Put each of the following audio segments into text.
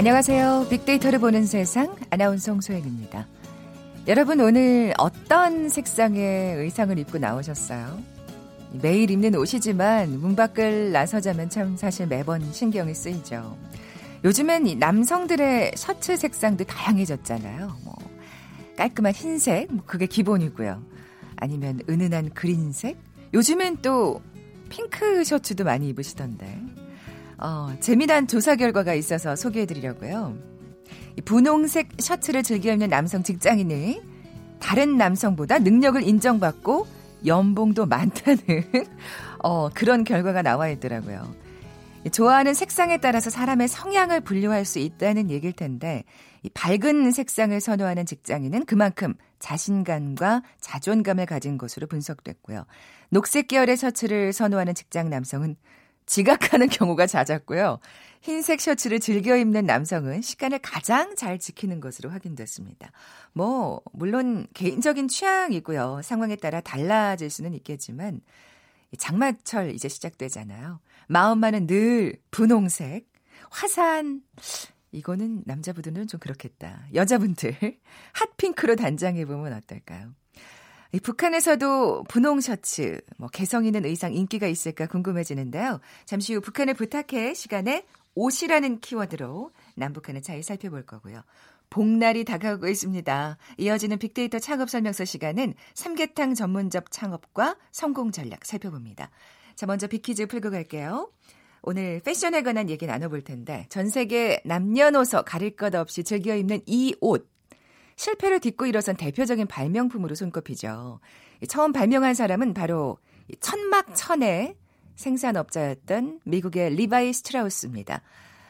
안녕하세요. 빅데이터를 보는 세상 아나운서 홍소연입니다. 여러분 오늘 어떤 색상의 의상을 입고 나오셨어요? 매일 입는 옷이지만 문 밖을 나서자면 참 사실 매번 신경이 쓰이죠. 요즘엔 남성들의 셔츠 색상도 다양해졌잖아요. 뭐 깔끔한 흰색, 뭐 그게 기본이고요. 아니면 은은한 그린색. 요즘엔 또 핑크 셔츠도 많이 입으시던데. 어, 재미난 조사 결과가 있어서 소개해드리려고요. 분홍색 셔츠를 즐겨 입는 남성 직장인이 다른 남성보다 능력을 인정받고 연봉도 많다는 어, 그런 결과가 나와 있더라고요. 좋아하는 색상에 따라서 사람의 성향을 분류할 수 있다는 얘기일 텐데 이 밝은 색상을 선호하는 직장인은 그만큼 자신감과 자존감을 가진 것으로 분석됐고요. 녹색 계열의 셔츠를 선호하는 직장 남성은 지각하는 경우가 잦았고요. 흰색 셔츠를 즐겨 입는 남성은 시간을 가장 잘 지키는 것으로 확인됐습니다. 뭐, 물론 개인적인 취향이고요. 상황에 따라 달라질 수는 있겠지만, 장마철 이제 시작되잖아요. 마음만은 늘 분홍색, 화산, 이거는 남자분들은 좀 그렇겠다. 여자분들, 핫핑크로 단장해보면 어떨까요? 북한에서도 분홍 셔츠, 뭐 개성 있는 의상 인기가 있을까 궁금해지는데요. 잠시 후 북한을 부탁해 시간에 옷이라는 키워드로 남북한의 차이 살펴볼 거고요. 복날이 다가오고 있습니다. 이어지는 빅데이터 창업 설명서 시간은 삼계탕 전문점 창업과 성공 전략 살펴봅니다. 자, 먼저 빅퀴즈 풀고 갈게요. 오늘 패션에 관한 얘기 나눠볼 텐데 전 세계 남녀노소 가릴 것 없이 즐겨 입는 이 옷. 실패를 딛고 일어선 대표적인 발명품으로 손꼽히죠. 처음 발명한 사람은 바로 천막 천의 생산업자였던 미국의 리바이 스트라우스입니다.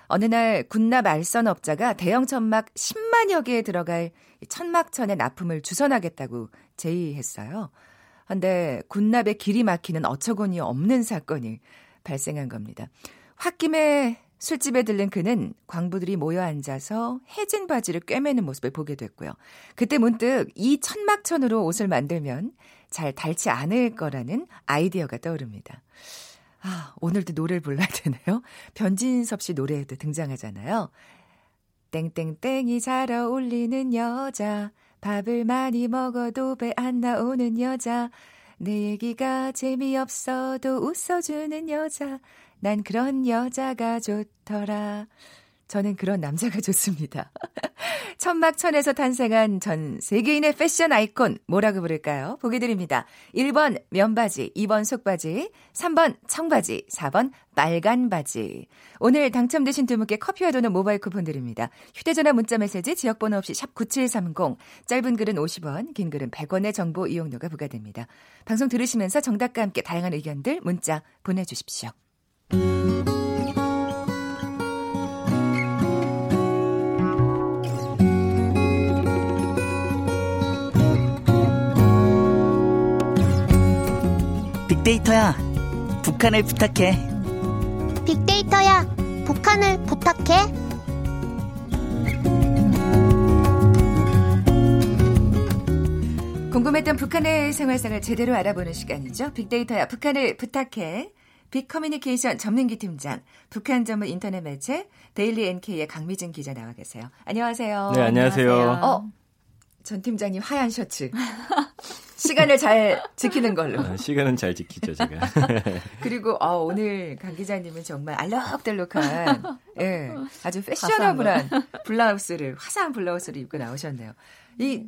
어느 날 군납 알선업자가 대형 천막 10만여 개에 들어갈 천막천의 납품을 주선하겠다고 제의했어요. 근데 군납의 길이 막히는 어처구니 없는 사건이 발생한 겁니다. 홧김에 술집에 들른 그는 광부들이 모여 앉아서 해진 바지를 꿰매는 모습을 보게 됐고요. 그때 문득 이 천막천으로 옷을 만들면 잘 닳지 않을 거라는 아이디어가 떠오릅니다. 아, 오늘도 노래를 불러야 되나요? 변진섭 씨 노래에도 등장하잖아요. 땡땡땡이 잘 어울리는 여자, 밥을 많이 먹어도 배 안 나오는 여자, 내 얘기가 재미없어도 웃어주는 여자, 난 그런 여자가 좋더라. 저는 그런 남자가 좋습니다. 천막천에서 탄생한 전 세계인의 패션 아이콘 뭐라고 부를까요? 보기 드립니다. 1번 면바지, 2번 속바지, 3번 청바지, 4번 빨간 바지. 오늘 당첨되신 두 분께 커피와 도는 모바일 쿠폰 드립니다. 휴대전화 문자 메시지 지역번호 없이 샵 9730, 짧은 글은 50원, 긴 글은 100원의 정보 이용료가 부과됩니다. 방송 들으시면서 정답과 함께 다양한 의견들 문자 보내주십시오. 빅데이터야, 북한을 부탁해. 빅데이터야, 북한을 부탁해. 궁금했던 북한의 생활상을 제대로 알아보는 시간이죠. 빅데이터야, 북한을 부탁해. 빅커뮤니케이션 전민기 팀장, 북한 전문 인터넷 매체 데일리 NK의 강미진 기자 나와 계세요. 안녕하세요. 네, 안녕하세요. 어, 전 팀장님 하얀 셔츠. 시간을 잘 지키는 걸로. 아, 시간은 잘 지키죠, 제가. 그리고 어, 오늘 강 기자님은 정말 알록달록한 예, 아주 패셔너블한 블라우스를 화사한 블라우스를 입고 나오셨네요. 이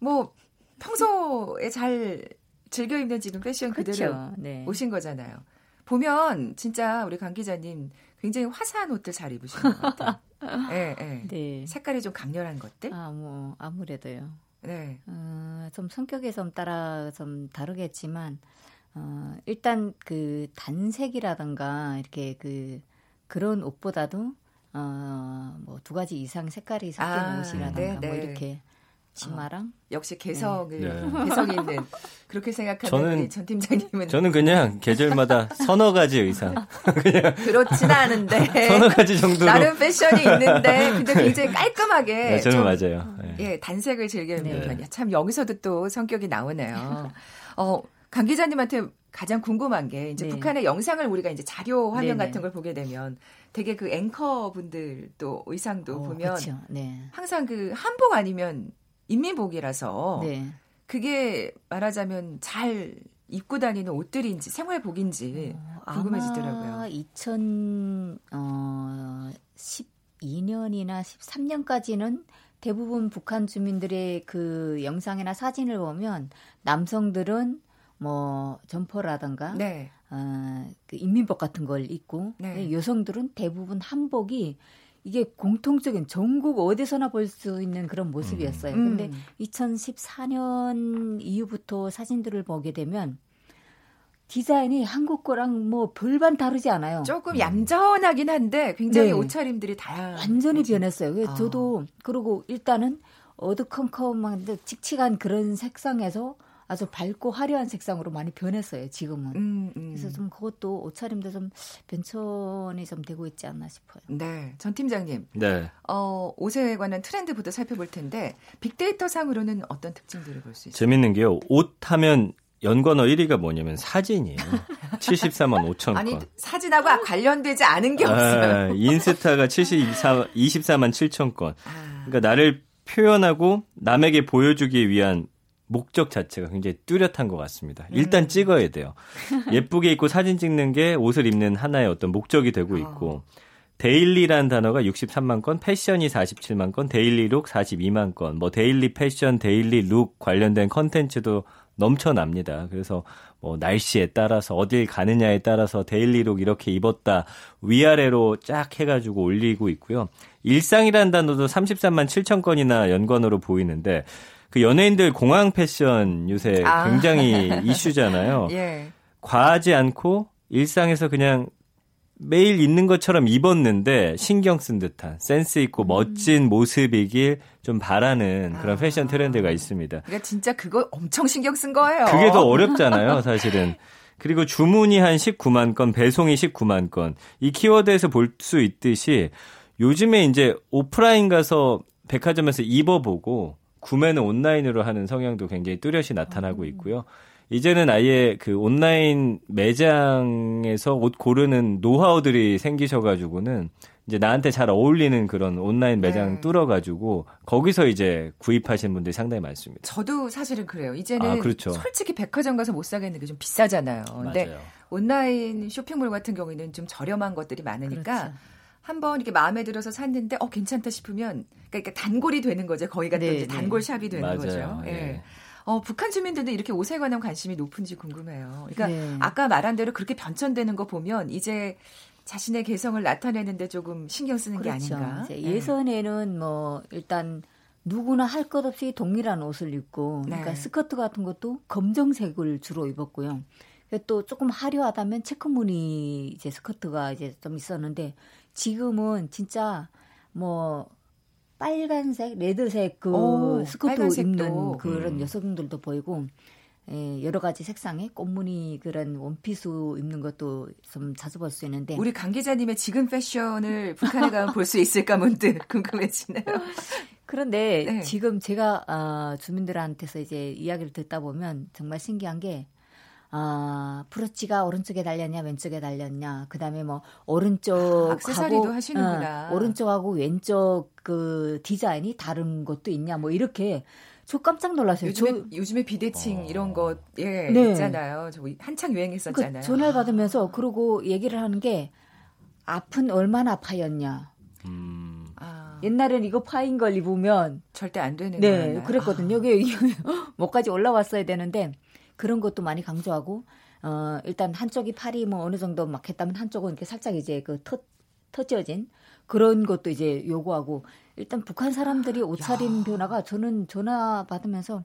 뭐 평소에 잘 즐겨 입는 지금 패션 그대로 그렇죠. 네. 오신 거잖아요. 보면 진짜 우리 강 기자님 굉장히 화사한 옷들 잘 입으시는 것 같아요. 예, 예. 네. 색깔이 좀 강렬한 것들. 아, 뭐 아무래도요. 네. 어, 좀 성격에 좀 따라 좀 다르겠지만 어, 일단 그 단색이라든가 이렇게 그 그런 옷보다도 어, 뭐 두 가지 이상 색깔이 섞인 아, 옷이라든가 네, 뭐 네. 이렇게 치마랑 역시 개성을 네. 개성 있는 그렇게 생각하는 저는- 우리 전 팀장님은 저는 그냥 계절마다 서너 가지 의상, 그렇진 않은데 서너 가지 정도로. 나름 패션이 있는데 근데 굉장히 깔끔하게 네, 저는 좀, 맞아요. 네. 예 단색을 즐겨 입는 네. 편이야. 참 여기서도 또 성격이 나오네요. 어강 기자님한테 가장 궁금한 게 이제 네. 북한의 영상을 우리가 이제 자료 화면 네네. 같은 걸 보게 되면 되게 그 앵커 분들 또 의상도 어, 보면 그렇죠. 네. 항상 그 한복 아니면 인민복이라서 네. 그게 말하자면 잘 입고 다니는 옷들인지 생활복인지 궁금해지더라고요. 아마 2012년이나 13년까지는 대부분 북한 주민들의 그 영상이나 사진을 보면 남성들은 뭐 점퍼라든가 네. 어, 그 인민복 같은 걸 입고 네. 여성들은 대부분 한복이 이게 공통적인 전국 어디서나 볼 수 있는 그런 모습이었어요. 음. 근데 2014년 이후부터 사진들을 보게 되면 디자인이 한국 거랑 뭐 별반 다르지 않아요. 조금 얌전하긴 한데 굉장히 네. 옷차림들이 다양. 완전히 변했어요. 그래서 아. 저도 그리고 일단은 어두컴컴한데 칙칙한 그런 색상에서 아주 밝고 화려한 색상으로 많이 변했어요. 지금은. 음, 음. 그래서 좀 그것도 옷차림도 좀 변천이 좀 되고 있지 않나 싶어요. 네, 전 팀장님, 네. 어, 옷에 관한 트렌드부터 살펴볼 텐데 빅데이터 상으로는 어떤 특징들을 볼 수 있어요? 재밌는 게요. 옷 하면 연관어 1위가 뭐냐면 사진이에요. 74만 5천 아니 건. 사진하고 관련되지 않은 게 없어요. 아, 인스타가 74, 24만 7천 건. 아, 그러니까 나를 표현하고 남에게 보여주기 위한 목적 자체가 굉장히 뚜렷한 것 같습니다. 일단 찍어야 돼요. 예쁘게 입고 사진 찍는 게 옷을 입는 하나의 어떤 목적이 되고 있고 daily라는 단어가 63만 건, 패션이 47만 건, daily look 42만 건, 뭐 daily 패션, daily look 관련된 컨텐츠도 넘쳐납니다. 그래서 뭐 날씨에 따라서 어딜 가느냐에 따라서 daily look 이렇게 입었다 위아래로 쫙 해가지고 올리고 있고요. 일상이라는 단어도 33만 7천 건이나 연관어로 보이는데 그 연예인들 공항 패션 요새 아. 굉장히 이슈잖아요. 예. 과하지 않고 일상에서 그냥 매일 있는 것처럼 입었는데 신경 쓴 듯한 센스 있고 멋진 모습이길 좀 바라는 그런 아. 패션 트렌드가 있습니다. 그러니까 진짜 그거 엄청 신경 쓴 거예요. 그게 더 어렵잖아요, 사실은. 그리고 주문이 한 19만 건, 배송이 19만 건. 이 키워드에서 볼 수 있듯이 요즘에 이제 오프라인 가서 백화점에서 입어보고 구매는 온라인으로 하는 성향도 굉장히 뚜렷이 나타나고 있고요. 이제는 아예 그 온라인 매장에서 옷 고르는 노하우들이 생기셔가지고는 이제 나한테 잘 어울리는 그런 온라인 매장 네. 뚫어가지고 거기서 이제 구입하시는 분들이 상당히 많습니다. 저도 사실은 그래요. 이제는 아, 그렇죠. 솔직히 백화점 가서 못 사겠는 게 좀 비싸잖아요. 근데 맞아요. 온라인 쇼핑몰 같은 경우에는 좀 저렴한 것들이 많으니까 그렇죠. 한번 이렇게 마음에 들어서 샀는데 어 괜찮다 싶으면 그러니까 단골이 되는 거죠. 거기가 또 네, 이제 네. 단골 샵이 되는 맞아요. 거죠. 예. 예. 어, 북한 주민들도 이렇게 옷에 관한 관심이 높은지 궁금해요. 그러니까 네. 아까 말한 대로 그렇게 변천되는 거 보면 이제 자신의 개성을 나타내는데 조금 신경 쓰는 게 그렇죠. 아닌가. 이제 예. 예전에는 뭐 일단 누구나 할 것 없이 동일한 옷을 입고 네. 그러니까 스커트 같은 것도 검정색을 주로 입었고요. 또 조금 화려하다면 체크무늬 이제 스커트가 이제 좀 있었는데 지금은 진짜 뭐 빨간색, 레드색 그 오, 스커트 빨간색도. 입는 그런 음. 여성들도 보이고 예, 여러 가지 색상의 꽃무늬 그런 원피스 입는 것도 좀 자주 볼 수 있는데 우리 강 기자님의 지금 패션을 북한에 가면 볼 수 있을까 문득 궁금해지네요. 그런데 네. 지금 제가 어, 주민들한테서 이제 이야기를 듣다 보면 정말 신기한 게 아, 브로치가 오른쪽에 달렸냐 왼쪽에 달렸냐 그다음에 뭐 오른쪽하고 아, 액세서리도 하시는구나. 어, 오른쪽하고 왼쪽 그 디자인이 다른 것도 있냐 뭐 이렇게 저 깜짝 놀랐어요. 요즘에 저 요즘에 비대칭 어. 이런 거 예, 네. 있잖아요. 저 한창 그 유행했었잖아요. 전화를 받으면서 그러고 얘기를 하는 게 앞은 얼마나 파였냐. 음. 아, 옛날엔 이거 파인 걸 입으면 절대 안 되는 네, 거였나요? 그랬거든요. 이게 목까지 올라왔어야 되는데 그런 것도 많이 강조하고 어 일단 한쪽이 팔이 뭐 어느 정도 막 했다면 한쪽은 이렇게 살짝 이제 그 터, 터져진 그런 것도 이제 요구하고 일단 북한 사람들이 옷차림 변화가 저는 전화 받으면서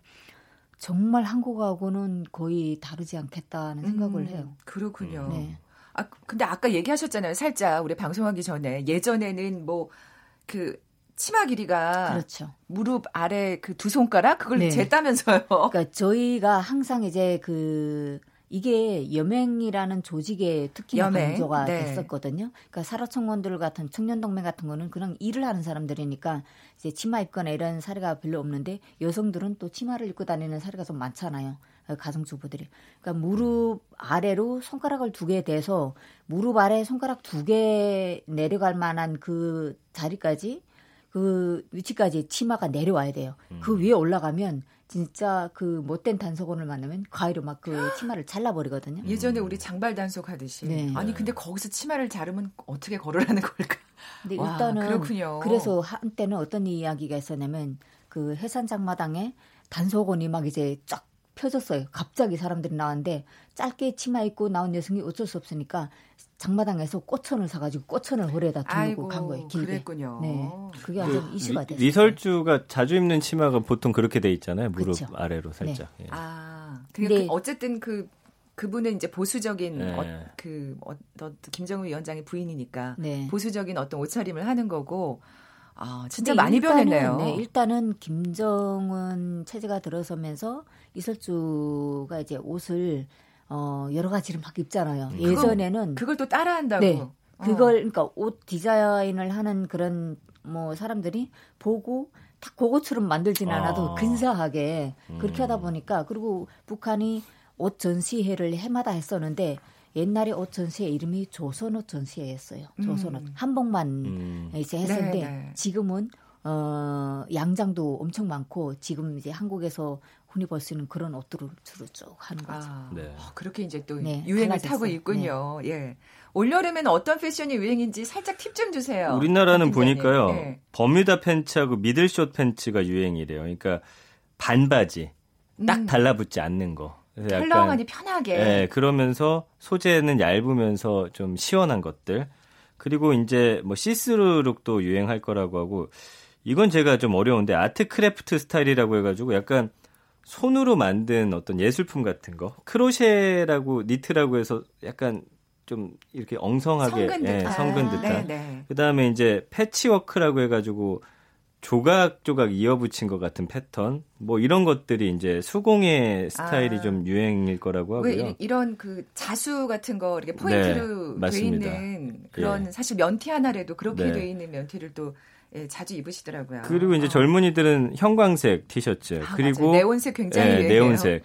정말 한국하고는 거의 다르지 않겠다는 생각을 음, 해요. 그렇군요. 네. 아 근데 아까 얘기하셨잖아요. 살짝 우리 방송하기 전에 예전에는 뭐그 치마 길이가 그렇죠. 무릎 아래 그 두 손가락 그걸 네. 쟀다면서요. 그러니까 저희가 항상 이제 그 이게 여맹이라는 조직의 특히나 여맹, 강조가 네. 됐었거든요. 그러니까 사로청원들 같은 청년동맹 같은 거는 그냥 일을 하는 사람들이니까 이제 치마 입거나 이런 사례가 별로 없는데 여성들은 또 치마를 입고 다니는 사례가 좀 많잖아요. 어, 가정주부들이. 그러니까 무릎 아래로 손가락을 두 개 대서 무릎 아래 손가락 두 개 내려갈 만한 그 자리까지 그 위치까지 치마가 내려와야 돼요. 그 위에 올라가면 진짜 그 못된 단속원을 만나면 가위로 막 그 치마를 잘라버리거든요. 예전에 우리 장발 단속 하듯이. 네. 아니 근데 거기서 치마를 자르면 어떻게 걸으라는 걸까? 근데 와, 일단은 그렇군요. 그래서 한때는 어떤 이야기가 있었냐면 그 해산 장마당에 단속원이 막 이제 쫙 펴졌어요. 갑자기 사람들이 나왔는데 짧게 치마 입고 나온 여성이 어쩔 수 없으니까 장마당에서 꽃천을 사가지고 꽃천을 허리에다 두르고 아이고 간 거예요. 길게. 그랬군요. 네, 그게 완전 이슈가 리, 됐어요. 리설주가 자주 입는 치마가 보통 그렇게 돼 있잖아요. 무릎 그쵸. 아래로 살짝. 예. 아, 근데- 근데 어쨌든 그 그분은 이제 보수적인 네. 어, 그 어떤 김정은 위원장의 부인이니까 네. 보수적인 어떤 옷차림을 하는 거고 아 진짜 많이 일단은, 변했네요. 네, 일단은 김정은 체제가 들어서면서 이설주가 이제 옷을 어 여러 가지를 막 입잖아요. 그거- 예전에는 그걸 또 따라한다고. 네. 어. 그걸 그러니까 옷 디자인을 하는 그런 뭐 사람들이 보고 딱 그것처럼 만들진 않아도 아. 근사하게 그렇게 음. 하다 보니까 그리고 북한이 옷 전시회를 해마다 했었는데 옛날에 옷 전시회 이름이 조선옷 전시회였어요. 조선옷 음. 한복만 음. 이제 했었는데 네, 네. 지금은 어 양장도 엄청 많고 지금 이제 한국에서 흔히 볼 수 있는 그런 옷들을 주로 쭉 하는 거죠. 아, 네. 어, 그렇게 이제 또 네, 유행을 달라졌어요. 타고 있군요. 예. 올여름에는 어떤 패션이 유행인지 살짝 팁 좀 주세요. 우리나라는. 보니까요. 네. 버뮤다 팬츠하고 미들숏 팬츠가 유행이래요. 그러니까 반바지 딱 음, 달라붙지 않는 거. 헐렁하니 편하게. 예, 그러면서 소재는 얇으면서 좀 시원한 것들. 그리고 이제 뭐 시스루 룩도 유행할 거라고 하고 이건 제가 좀 어려운데 art craft 스타일이라고 해가지고 약간 손으로 만든 어떤 예술품 같은 거 crochet라고 니트라고 해서 약간 좀 이렇게 엉성하게 성근 예, 듯한. 성근 듯한 네, 네. 그다음에 이제 패치워크라고 해가지고 조각조각 이어붙인 것 같은 패턴 뭐 이런 것들이 이제 수공예 스타일이 아. 좀 유행일 거라고 왜 하고요. 이- 이런 그 자수 같은 거 이렇게 포인트로 돼 맞습니다. 있는 그런 예. 사실 면티 하나라도 그렇게 네. 돼 있는 면티를 또 예, 자주 입으시더라고요. 그리고 이제 어. 젊은이들은 형광색 티셔츠 아, 그리고 맞아요. 네온색 굉장히 예, 유행해요. 네온색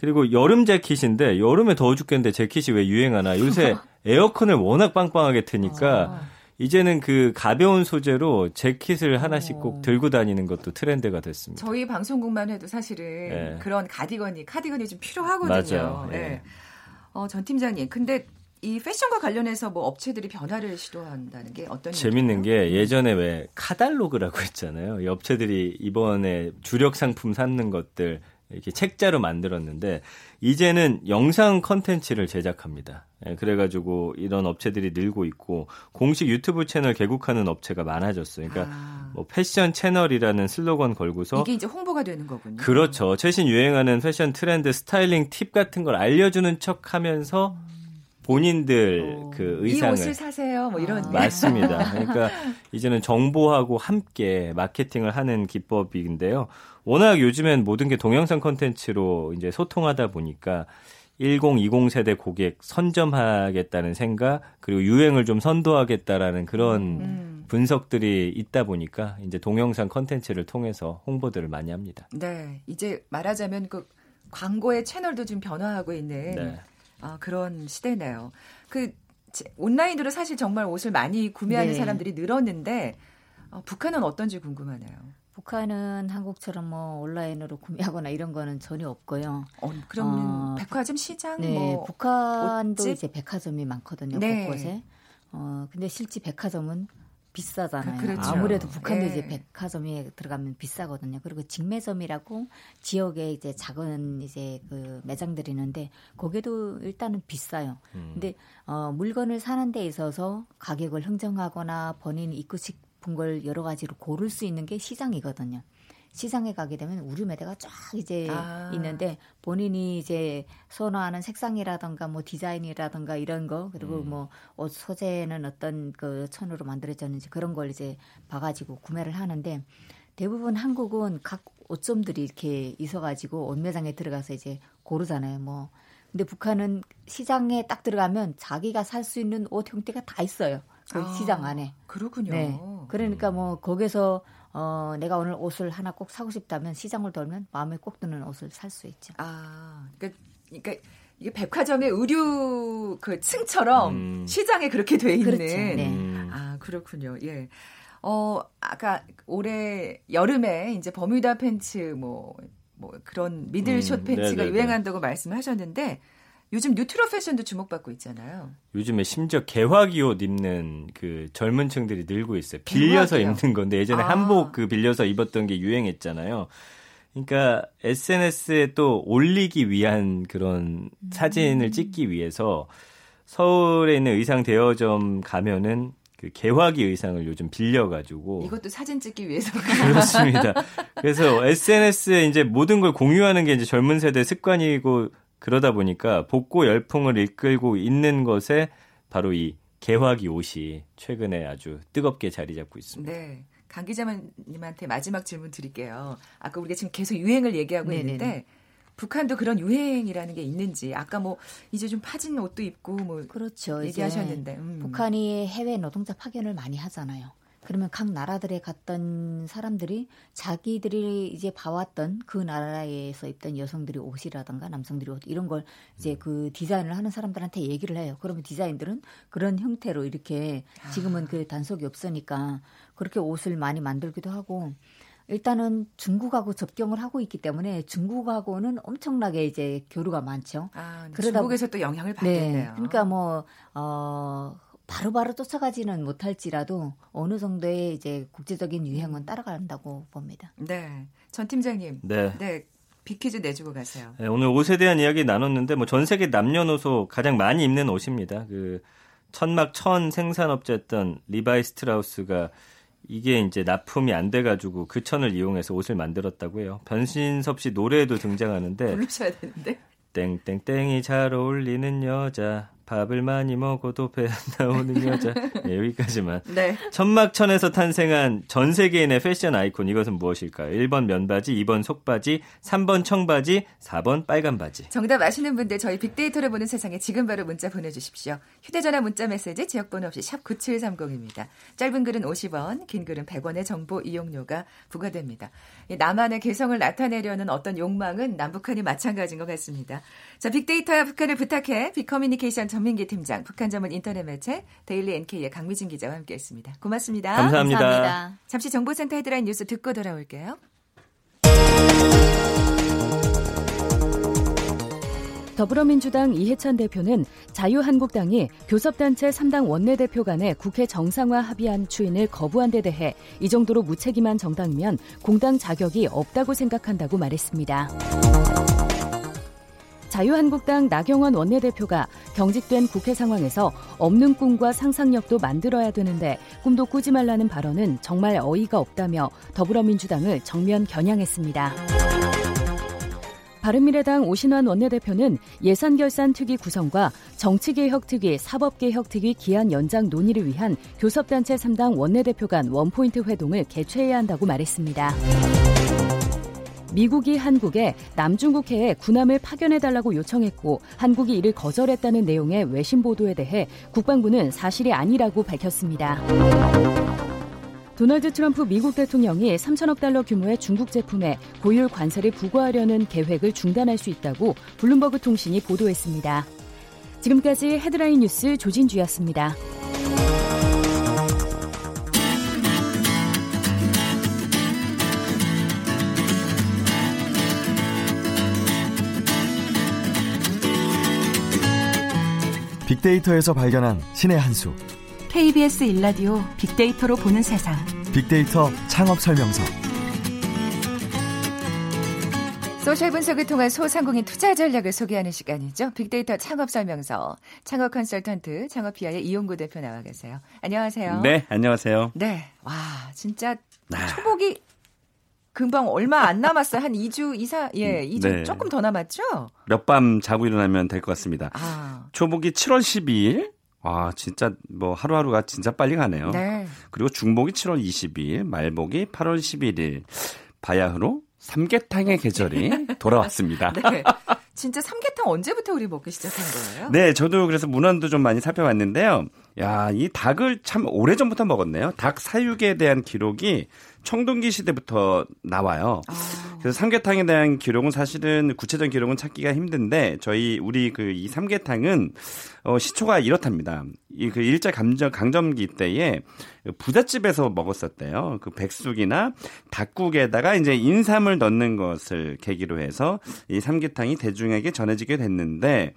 그리고 여름 재킷인데 여름에 더워 죽겠는데 재킷이 왜 유행하나 요새 에어컨을 워낙 빵빵하게 트니까 아. 이제는 그 가벼운 소재로 재킷을 하나씩 어. 꼭 들고 다니는 것도 트렌드가 됐습니다. 저희 방송국만 해도 사실은 예. 그런 가디건이 카디건이 좀 필요하거든요. 맞아요. 예. 예. 어, 전 팀장님, 근데 이 패션과 관련해서 뭐 업체들이 변화를 시도한다는 게 어떤 재밌는 얘기예요? 게 예전에 왜 카달로그라고 했잖아요. 이 업체들이 이번에 주력 상품 삼는 것들 이렇게 책자로 만들었는데 이제는 영상 컨텐츠를 제작합니다. 예, 그래가지고 이런 업체들이 늘고 있고 공식 유튜브 채널 개국하는 업체가 많아졌어요. 그러니까 아, 뭐 패션 채널이라는 슬로건 걸고서 이게 이제 홍보가 되는 거군요. 그렇죠. 최신 유행하는 패션 트렌드, 스타일링 팁 같은 걸 알려주는 척하면서 본인들 어, 그이 의상을 옷을 사세요. 뭐 이런 아. 맞습니다. 그러니까 이제는 정보하고 함께 마케팅을 하는 기법인데요. 워낙 요즘엔 모든 게 동영상 컨텐츠로 이제 소통하다 보니까 1020 세대 고객 선점하겠다는 생각 그리고 유행을 좀 선도하겠다라는 그런 음. 분석들이 있다 보니까 이제 동영상 컨텐츠를 통해서 홍보들을 많이 합니다. 네, 이제 말하자면 그 광고의 채널도 좀 변화하고 있는 네. 아, 그런 시대네요. 그 제- 온라인으로 사실 정말 옷을 많이 구매하는 네. 사람들이 늘었는데 어, 북한은 어떤지 궁금하네요. 북한은 한국처럼 뭐 온라인으로 구매하거나 이런 거는 전혀 없고요. 어, 그러면 어, 백화점 시장 네, 뭐 북한도 옷집? 이제 백화점이 많거든요. 네. 곳곳에. 어, 근데 실제 백화점은 비싸잖아요. 그- 그렇죠. 아무래도 북한도 예. 이제 백화점에 들어가면 비싸거든요. 그리고 직매점이라고 지역에 이제 작은 이제 그 매장들이 있는데 거기도 일단은 비싸요. 음. 근데 어, 물건을 사는 데 있어서 가격을 흥정하거나 본인이 입고 싶은 걸 여러 가지로 고를 수 있는 게 시장이거든요. 시장에 가게 되면 우류 매대가 쫙 이제 아. 있는데 본인이 이제 선호하는 색상이라던가 뭐 디자인이라던가 이런 거 그리고 음. 뭐옷 소재는 어떤 그 천으로 만들어졌는지 그런 걸 이제 봐가지고 구매를 하는데 대부분 한국은 각 옷점들이 이렇게 있어가지고 옷 매장에 들어가서 이제 고르잖아요. 뭐 근데 북한은 시장에 딱 들어가면 자기가 살 수 있는 옷 형태가 다 있어요. 그 아, 시장 안에. 그렇군요. 네. 그러니까 뭐 거기서 어 내가 오늘 옷을 하나 꼭 사고 싶다면 시장을 돌면 마음에 꼭 드는 옷을 살 수 있죠. 아, 그러니까, 그러니까 이게 백화점의 의류 그 층처럼 음. 시장에 그렇게 돼 있는. 그렇죠. 네. 음. 아, 그렇군요. 예. 어, 아까 올해 여름에 이제 버뮤다 팬츠 뭐, 뭐 그런 미들숏 음, 팬츠가 네네네. 유행한다고 말씀하셨는데 요즘 뉴트로 패션도 주목받고 있잖아요. 요즘에 심지어 개화기 옷 입는 그 젊은 층들이 늘고 있어요. 빌려서 개화기요? 입는 건데 예전에 아. 한복 그 빌려서 입었던 게 유행했잖아요. 그러니까 SNS에 또 올리기 위한 그런 음. 사진을 찍기 위해서 서울에 있는 의상 대여점 가면은 그 개화기 의상을 요즘 빌려가지고 이것도 사진 찍기 위해서. 그렇습니다. 그래서 SNS에 이제 모든 걸 공유하는 게 이제 젊은 세대 습관이고 그러다 보니까 복고 열풍을 이끌고 있는 것에 바로 이 개화기 옷이 최근에 아주 뜨겁게 자리 잡고 있습니다. 네. 강 기자님한테 마지막 질문 드릴게요. 아까 우리가 지금 계속 유행을 얘기하고 네네네. 있는데 북한도 그런 유행이라는 게 있는지 아까 뭐 이제 좀 파진 옷도 입고 뭐 그렇죠. 얘기하셨는데 음. 북한이 해외 노동자 파견을 많이 하잖아요. 그러면 각 나라들에 갔던 사람들이 자기들이 이제 봐왔던 그 나라에서 입던 여성들이 옷이라든가 남성들이 옷 이런 걸 이제 그 디자인을 하는 사람들한테 얘기를 해요. 그러면 디자인들은 그런 형태로 이렇게 지금은 그 단속이 없으니까 그렇게 옷을 많이 만들기도 하고 일단은 중국하고 접경을 하고 있기 때문에 중국하고는 엄청나게 이제 교류가 많죠. 아, 그러다 중국에서 또 영향을 받겠네요. 그러니까 뭐, 어, 바로바로 쫓아가지는 못할지라도 어느 정도의 이제 국제적인 유행은 따라간다고 봅니다. 네. 전 팀장님. 네. 네. 비퀴즈 내주고 가세요. 네, 오늘 옷에 대한 이야기 나눴는데 뭐 전 세계 남녀노소 가장 많이 입는 옷입니다. 그 천막 천 생산업자였던 리바이 스트라우스가 이게 이제 납품이 안 돼가지고 그 천을 이용해서 옷을 만들었다고 해요. 변진섭 씨 노래에도 등장하는데 부르셔야 되는데. 땡땡땡이 잘 어울리는 여자 밥을 많이 먹어도 배 안 나오는 여자 네, 여기까지만 네. 천막천에서 탄생한 전 세계인의 패션 아이콘 이것은 무엇일까요? 1번 면바지, 2번 속바지, 3번 청바지, 4번 빨간 바지. 정답 아시는 분들 저희 빅데이터를 보는 세상에 지금 바로 문자 보내주십시오. 휴대전화 문자 메시지 지역번호 없이 샵 9730입니다. 짧은 글은 50원, 긴 글은 100원의 정보 이용료가 부과됩니다. 이 나만의 개성을 나타내려는 어떤 욕망은 남북한이 마찬가지인 것 같습니다. 자, 빅데이터야 북한을 부탁해 빅커뮤니케이션 전민기 팀장, 북한 전문 인터넷 매체 데일리 NK의 강미진 기자와 함께했습니다. 고맙습니다. 감사합니다. 감사합니다. 잠시 잠시 정보센터 헤드라인 뉴스 듣고 돌아올게요. 더불어민주당 이해찬 대표는 자유한국당이 교섭단체 3당 원내대표 간의 국회 정상화 합의안 추인을 거부한 데 대해 이 정도로 무책임한 정당이면 공당 자격이 없다고 생각한다고 말했습니다. 자유한국당 나경원 원내대표가 경직된 국회 상황에서 없는 꿈과 상상력도 만들어야 되는데 꿈도 꾸지 말라는 발언은 정말 어이가 없다며 더불어민주당을 정면 겨냥했습니다. 바른미래당 오신환 원내대표는 예산결산특위 구성과 정치개혁특위, 사법개혁특위 기한 연장 논의를 위한 교섭단체 3당 원내대표 간 원포인트 회동을 개최해야 한다고 말했습니다. 미국이 한국에 남중국해에 군함을 파견해달라고 요청했고 한국이 이를 거절했다는 내용의 외신 보도에 대해 국방부는 사실이 아니라고 밝혔습니다. 도널드 트럼프 미국 대통령이 3천억 달러 규모의 중국 제품에 고율 관세를 부과하려는 계획을 중단할 수 있다고 블룸버그 통신이 보도했습니다. 지금까지 헤드라인 뉴스 조진주였습니다. 빅데이터에서 발견한 신의 한 수. KBS 일라디오 빅데이터로 보는 세상. 빅데이터 창업 설명서. 소셜 분석을 통한 소상공인 투자 전략을 소개하는 시간이죠. 빅데이터 창업 설명서. 창업 컨설턴트 창업피아의 이용구 대표 나와 계세요. 안녕하세요. 네, 안녕하세요. 네. 와, 진짜 초복이 금방 얼마 안 남았어요. 한 2주 이상, 예, 2주 네. 조금 더 남았죠? 몇 밤 자고 일어나면 될 것 같습니다. 아, 초복이 7월 12일. 와, 진짜 뭐 하루하루가 진짜 빨리 가네요. 네. 그리고 중복이 7월 22일, 말복이 8월 11일. 바야흐로 삼계탕의 계절이 돌아왔습니다. 네. 진짜 삼계탕 언제부터 우리 먹기 시작한 거예요? 네, 저도 그래서 문헌도 좀 많이 살펴봤는데요. 야, 이 닭을 참 오래전부터 먹었네요. 닭 사육에 대한 기록이 청동기 시대부터 나와요. 아. 그래서 삼계탕에 대한 기록은 사실은 구체적인 기록은 찾기가 힘든데 저희 우리 그 이 삼계탕은 어 시초가 이렇답니다. 이그 일제 감정 강점기 때에 부잣집에서 먹었었대요. 그 백숙이나 닭국에다가 이제 인삼을 넣는 것을 계기로 해서 이 삼계탕이 대중에게 전해지게 됐는데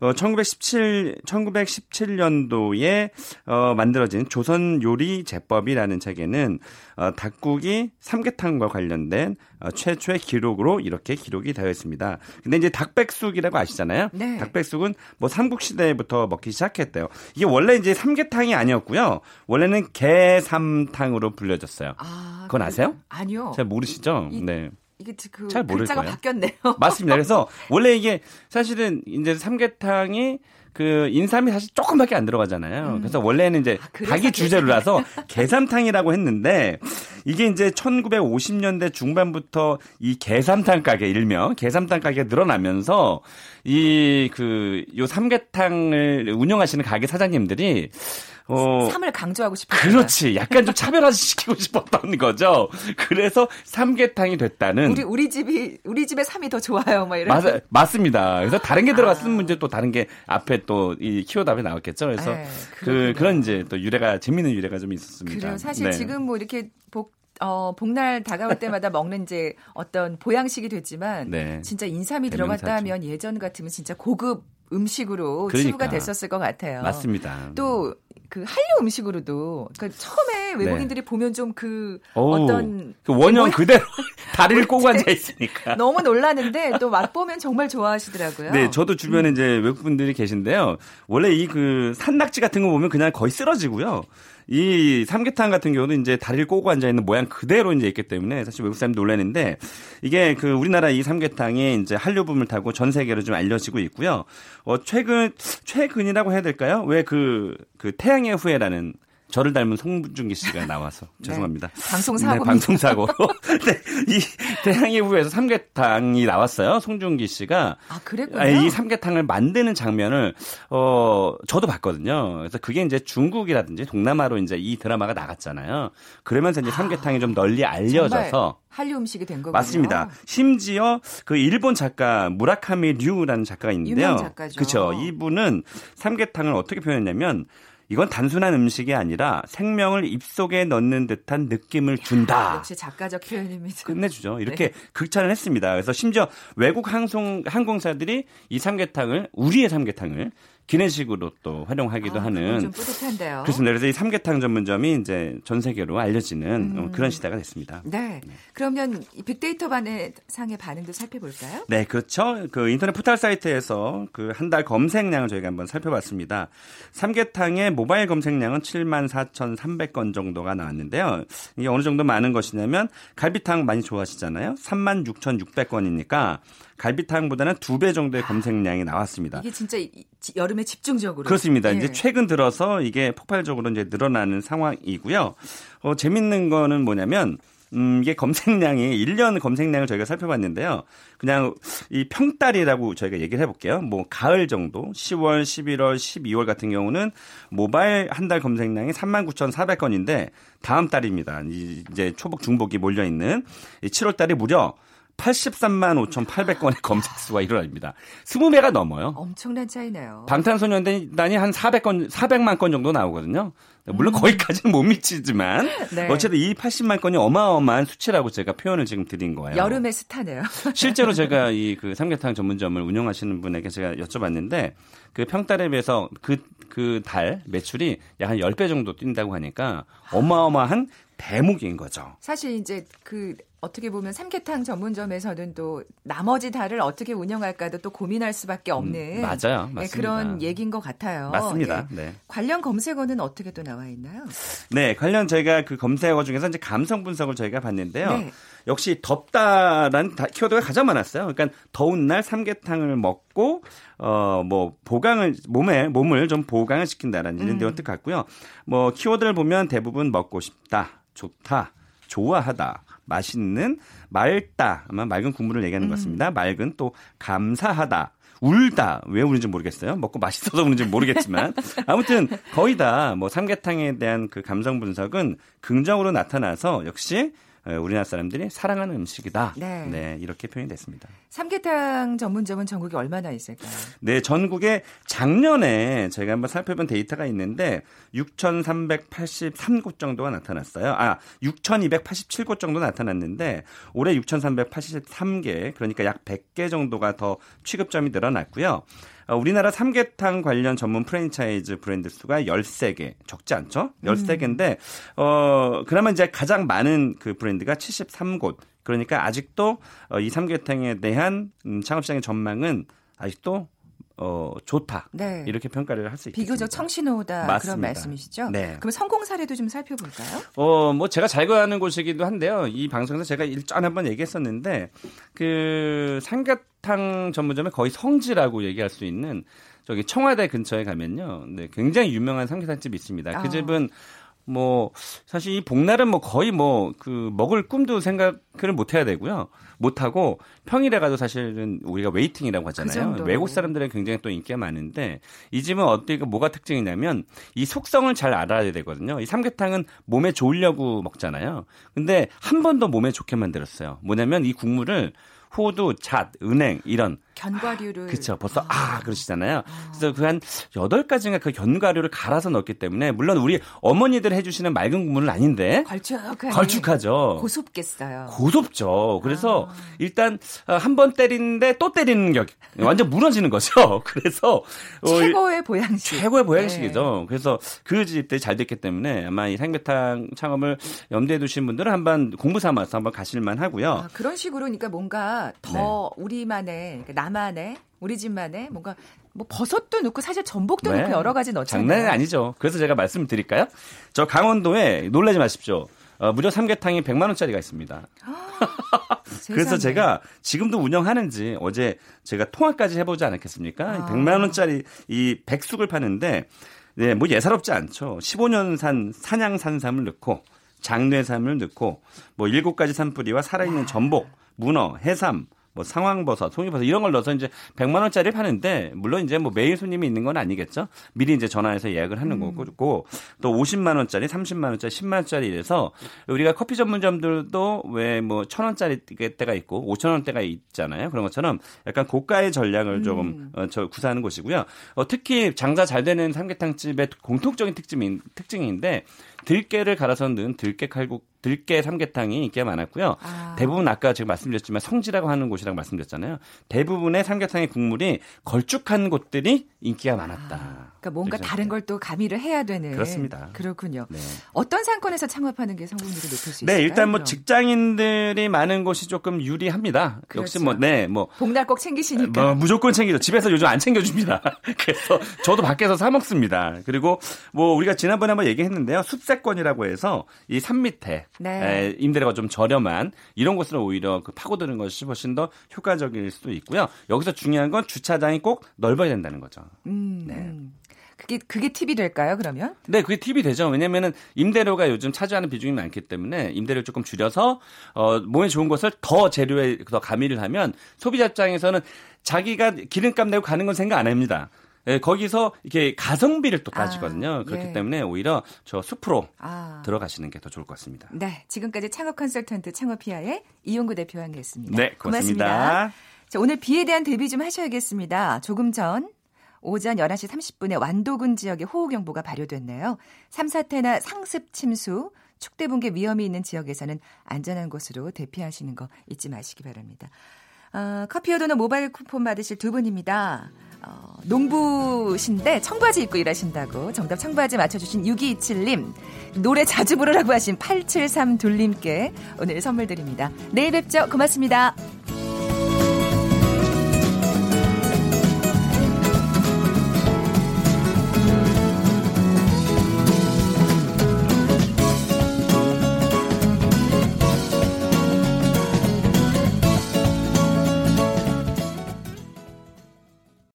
어 1917, 1917년도에 어, 만들어진 조선 요리 제법이라는 책에는 어, 닭국이 삼계탕과 관련된 어, 최초의 기록으로 이렇게 기록이 되어 있습니다. 근데 이제 닭백숙이라고 아시잖아요. 네. 닭백숙은 뭐 삼국 시대부터 먹기 시작했대요. 이게 원래 이제 삼계탕이 아니었고요. 원래는 개삼탕으로 불려졌어요. 아, 그건 그- 아세요? 아니요. 잘 모르시죠? 이- 네. 이게 그 잘 모를 글자가 거예요. 바뀌었네요. 맞습니다. 그래서 원래 이게 사실은 이제 삼계탕이 그 인삼이 사실 조금밖에 안 들어가잖아요. 그래서 원래는 이제 아, 닭이 주재료라서 게삼탕이라고 했는데 이게 이제 1950년대 중반부터 이 게삼탕 가게 일명 게삼탕 가게가 늘어나면서 이 그요 삼계탕을 운영하시는 가게 사장님들이 어 삼을 강조하고 싶어요. 그렇지. 약간 좀 차별화시키고 싶었던 거죠. 그래서 삼계탕이 됐다는 우리 우리 집이 우리 집의 삼이 더 좋아요. 막 이런. 맞, 맞습니다. 그래서 다른 게 아. 들어갔으면 문제 또 다른 게 앞에 또 이 키워답에 나왔겠죠. 그래서 네, 그. 그런 이제 또 유래가 재밌는 유래가 좀 있었습니다. 그래요. 사실 네. 지금 뭐 이렇게 복 어, 복날 다가올 때마다 먹는 이제 어떤 보양식이 됐지만 네. 진짜 인삼이 들어갔다 대명사죠. 하면 예전 같으면 진짜 고급 음식으로 그러니까. 치부가 됐었을 것 같아요. 맞습니다. 또 그 한류 음식으로도 그러니까 처음에 외국인들이 보면 좀그 네. 어떤 그 원형 뭐- 그대로 다리를 꼬고 앉아 있으니까. 너무 놀랐는데 또 맛보면 정말 좋아하시더라고요. 네, 저도 주변에 이제 외국분들이 계신데요. 원래 이 그 산낙지 같은 거 보면 그냥 거의 쓰러지고요. 이 삼계탕 같은 경우도 이제 다리를 꼬고 앉아 있는 모양 그대로 이제 있기 때문에 사실 외국 사람들 놀라는데 이게 그 우리나라 이 삼계탕이 이제 한류 붐을 타고 전 세계로 좀 알려지고 있고요. 어 최근 최근이라고 해야 될까요? 왜그그 태양의 후예라는 저를 닮은 송중기 씨가 나와서 죄송합니다. 방송 네, 사고 방송 사고. 네, 이 태양의 후예에서 삼계탕이 나왔어요. 송중기 씨가 아 그랬군요. 아, 이 삼계탕을 만드는 장면을 어 저도 봤거든요. 그래서 그게 이제 중국이라든지 동남아로 이제 이 드라마가 나갔잖아요. 그러면서 이제 삼계탕이 좀 널리 알려져서 한류 음식이 된 거군요. 맞습니다. 심지어 그 일본 작가 무라카미 류라는 작가가 있는데요. 그렇죠. 이분은 삼계탕을 어떻게 표현했냐면 이건 단순한 음식이 아니라 생명을 입속에 넣는 듯한 느낌을 준다. 역시 작가적 표현입니다. 끝내주죠. 이렇게 극찬을 했습니다. 그래서 심지어 외국 항송, 항공사들이 이 삼계탕을 우리의 삼계탕을 기내식으로 또 활용하기도 아, 하는 좀 뿌듯한데요. 그렇습니다. 그래서 이 삼계탕 전문점이 이제 전 세계로 알려지는 어, 그런 시대가 됐습니다. 네. 그러면 이 빅데이터 반의 상의 반응도 살펴볼까요? 네, 그렇죠. 그 인터넷 포털 사이트에서 그 한 달 검색량을 저희가 한번 살펴봤습니다. 삼계탕의 모바일 검색량은 7만 4,300건 정도가 나왔는데요. 이게 어느 정도 많은 것이냐면 갈비탕 많이 좋아하시잖아요. 3만 6,600건이니까 갈비탕보다는 두 배 정도의 검색량이 나왔습니다. 이게 진짜 여름에 집중적으로 그렇습니다. 예. 이제 최근 들어서 이게 폭발적으로 이제 늘어나는 상황이고요. 어, 재밌는 거는 뭐냐면 음, 이게 검색량이 1년 검색량을 저희가 살펴봤는데요. 그냥 이 평달이라고 저희가 얘기를 해볼게요. 뭐 가을 정도, 10월, 11월, 12월 같은 경우는 모바일 한 달 검색량이 39,400건인데 다음 달입니다. 이- 이제 초복 중복이 몰려 있는 7월 달에 무려 83만 5,800건의 검색 수가 일어납니다. 20배가 넘어요. 엄청난 차이네요. 방탄소년단이 한 400건, 400만 건 정도 나오거든요. 물론 거기까지는 못 미치지만 네. 어쨌든 이 80만 건이 어마어마한 수치라고 제가 표현을 지금 드린 거예요. 여름의 스타네요. 실제로 제가 이 그 삼계탕 전문점을 운영하시는 분에게 제가 여쭤봤는데 그 평달에 비해서 그 그 달 매출이 약 한 10배 정도 뛴다고 하니까 어마어마한 대목인 거죠. 사실 이제 그 어떻게 보면 삼계탕 전문점에서는 또 나머지 달을 어떻게 운영할까도 또 고민할 수밖에 없는 음, 맞아요. 네, 맞습니다. 그런 얘기인 것 같아요. 맞습니다. 예. 네. 관련 검색어는 어떻게 또 나와 있나요? 네, 관련 저희가 그 검색어 중에서 이제 감성 분석을 저희가 봤는데요. 네. 역시 덥다라는 다- 키워드가 가장 많았어요. 그러니까 더운 날 삼계탕을 먹고 어 뭐 보강을 몸에 몸을 좀 보강을 시킨다라는 이런 내용 뜻 같고요. 뭐 키워드를 보면 대부분 먹고 싶다, 좋다, 좋아하다, 맛있는 맑다 아마 맑은 국물을 얘기하는 음. 것 같습니다. 맑은 또 감사하다. 울다 왜 우는지 모르겠어요. 먹고 맛있어서 우는지 모르겠지만 아무튼 거의 다 뭐 삼계탕에 대한 그 감성 분석은 긍정으로 나타나서 역시 어, 우리나라 사람들이 사랑하는 음식이다. 네. 이렇게 표현이 됐습니다. 삼계탕 전문점은 전국에 얼마나 있을까요? 네, 전국에 작년에 저희가 한번 살펴본 데이터가 있는데 6,383곳 정도가 나타났어요. 아, 6,287곳 정도 나타났는데 올해 6,383개, 그러니까 약 100개 정도가 더 취급점이 늘어났고요. 어, 우리나라 삼계탕 관련 전문 프랜차이즈 브랜드 수가 13개. 적지 않죠? 13개인데 어, 그나마 이제 가장 많은 그 브랜드가 73곳. 그러니까 아직도 어, 이 삼계탕에 대한 음, 창업시장의 전망은 아직도 어, 좋다. 네. 이렇게 평가를 할 수 있겠습니다. 비교적 청신호다 그런 맞습니다. 말씀이시죠? 네. 그럼 성공 사례도 좀 살펴볼까요? 어, 뭐 제가 잘 가는 곳이기도 한데요. 이 방송에서 제가 일전 한번 얘기했었는데 그 삼계탕 전문점의 거의 성지라고 얘기할 수 있는 저기 청와대 근처에 가면요. 네, 굉장히 유명한 삼계탕집이 있습니다. 그 아. 집은 뭐 사실 이 복날은 뭐 거의 뭐 그 먹을 꿈도 생각을 못 해야 되고요. 못 하고 평일에 가도 사실은 우리가 waiting이라고 그 하잖아요. 정도로. 외국 사람들은 굉장히 또 인기가 많은데 이 집은 어떻게 뭐가 특징이냐면 이 속성을 잘 알아야 되거든요. 이 삼계탕은 몸에 좋으려고 먹잖아요. 근데 한번더 몸에 좋게 만들었어요. 뭐냐면 이 국물을 호두, 잣, 은행 이런 견과류를 그렇죠. 벌써 아, 그러시잖아요. 그래서 그 한 여덟 가지인가 그 견과류를 갈아서 넣기 때문에 물론 우리 어머니들 해주시는 맑은 국물은 아닌데 걸쭉하죠. 고소겠어요. 고섭죠. 그래서 아. 일단 한 번 때리는데 또 때리는 격 완전 무너지는 거죠. 그래서 어, 최고의 보양식. 최고의 보양식이죠. 그래서 그 집들이 잘 됐기 때문에 아마 이 삼계탕 창업을 염두에 두신 분들은 한번 공부 삼아서 한번 가실만 하고요. 아, 그런 식으로 그러니까 뭔가 더 네. 우리만의 그러니까 나만의 우리 집만의 뭔가 뭐 버섯도 넣고 사실 전복도 네. 넣고 여러 가지 넣잖아요. 장난이 아니죠. 그래서 제가 말씀드릴까요? 저 강원도에 놀라지 마십시오. 어, 무려 삼계탕이 100만 원짜리가 있습니다. 그래서 세상에. 제가 지금도 운영하는지 어제 제가 통화까지 해보지 않았겠습니까? 아. 100만 원짜리 이 백숙을 파는데 네, 뭐 예사롭지 않죠. 15년산 산양 산삼을 넣고 장뇌삼을 넣고 뭐 일곱 가지 산뿌리와 살아있는 전복, 문어, 해삼, 뭐 상황버섯, 송이버섯 이런 걸 넣어서 이제 100만 원짜리 파는데 물론 이제 뭐 매일 손님이 있는 건 아니겠죠. 미리 이제 전화해서 예약을 하는 음. 거고 또 50만 원짜리, 30만 원짜리, 10만 원짜리 이래서 우리가 커피 전문점들도 왜뭐천 원짜리 때가 있고 5천 원대가 있잖아요. 그런 것처럼 약간 고가의 전략을 조금 음. 어, 저 구사하는 곳이고요. 어, 특히 장사 잘 되는 삼계탕 집의 공통적인 특징인 특징인데 들깨를 갈아서 넣은 들깨 칼국 들깨 삼계탕이 인기가 많았고요. 아. 대부분 아까 제가 말씀드렸지만 성지라고 하는 곳이라고 말씀드렸잖아요. 대부분의 삼계탕의 국물이 걸쭉한 곳들이 인기가 많았다. 그러니까 뭔가 다른 걸 또 가미를 해야 되는 그렇습니다. 그렇군요. 네. 어떤 상권에서 창업하는 게 성공률을 높일 수 있을까요? 네, 일단 뭐 그럼? 직장인들이 많은 곳이 조금 유리합니다. 역시 그렇죠. 뭐, 네, 뭐, 복날 꼭 챙기시니까. 뭐 무조건 챙기죠. 집에서 요즘 안 챙겨줍니다. 그래서 저도 밖에서 사 먹습니다. 그리고 뭐 우리가 지난번에 한번 얘기했는데요. 숲 세권이라고 해서 이 산 밑에 네. 에, 임대료가 좀 저렴한 이런 곳으로 오히려 그 파고드는 것이 훨씬 더 효과적일 수도 있고요. 여기서 중요한 건 주차장이 꼭 넓어야 된다는 거죠. 음, 네. 음. 그게 그게 팁이 될까요? 그러면? 네, 그게 팁이 되죠. 왜냐면은 임대료가 요즘 차지하는 비중이 많기 때문에 임대료 조금 줄여서 어 몸에 좋은 것을 더 재료에 더 가미를 하면 소비자 입장에서는 자기가 기름값 내고 가는 건 생각 안 합니다. 예, 거기서 이렇게 가성비를 또 따지거든요. 아, 그렇기 예. 때문에 오히려 저 숲으로 아. 들어가시는 게 더 좋을 것 같습니다. 네, 지금까지 창업 컨설턴트 창업피아의 이용구 대표와 함께했습니다. 네, 고맙습니다. 자, 오늘 비에 대한 대비 좀 하셔야겠습니다. 조금 전 오전 11시 30분에 완도군 지역에 호우경보가 발효됐네요. 삼사태나 상습 침수, 축대 붕괴 위험이 있는 지역에서는 안전한 곳으로 대피하시는 거 잊지 마시기 바랍니다. 어, 커피와 도넛 모바일 쿠폰 받으실 두 분입니다. 어, 농부신데 청바지 입고 일하신다고 정답 청바지 맞춰주신 6227님 노래 자주 부르라고 하신 873 둘님께 오늘 선물 드립니다. 내일 뵙죠. 고맙습니다.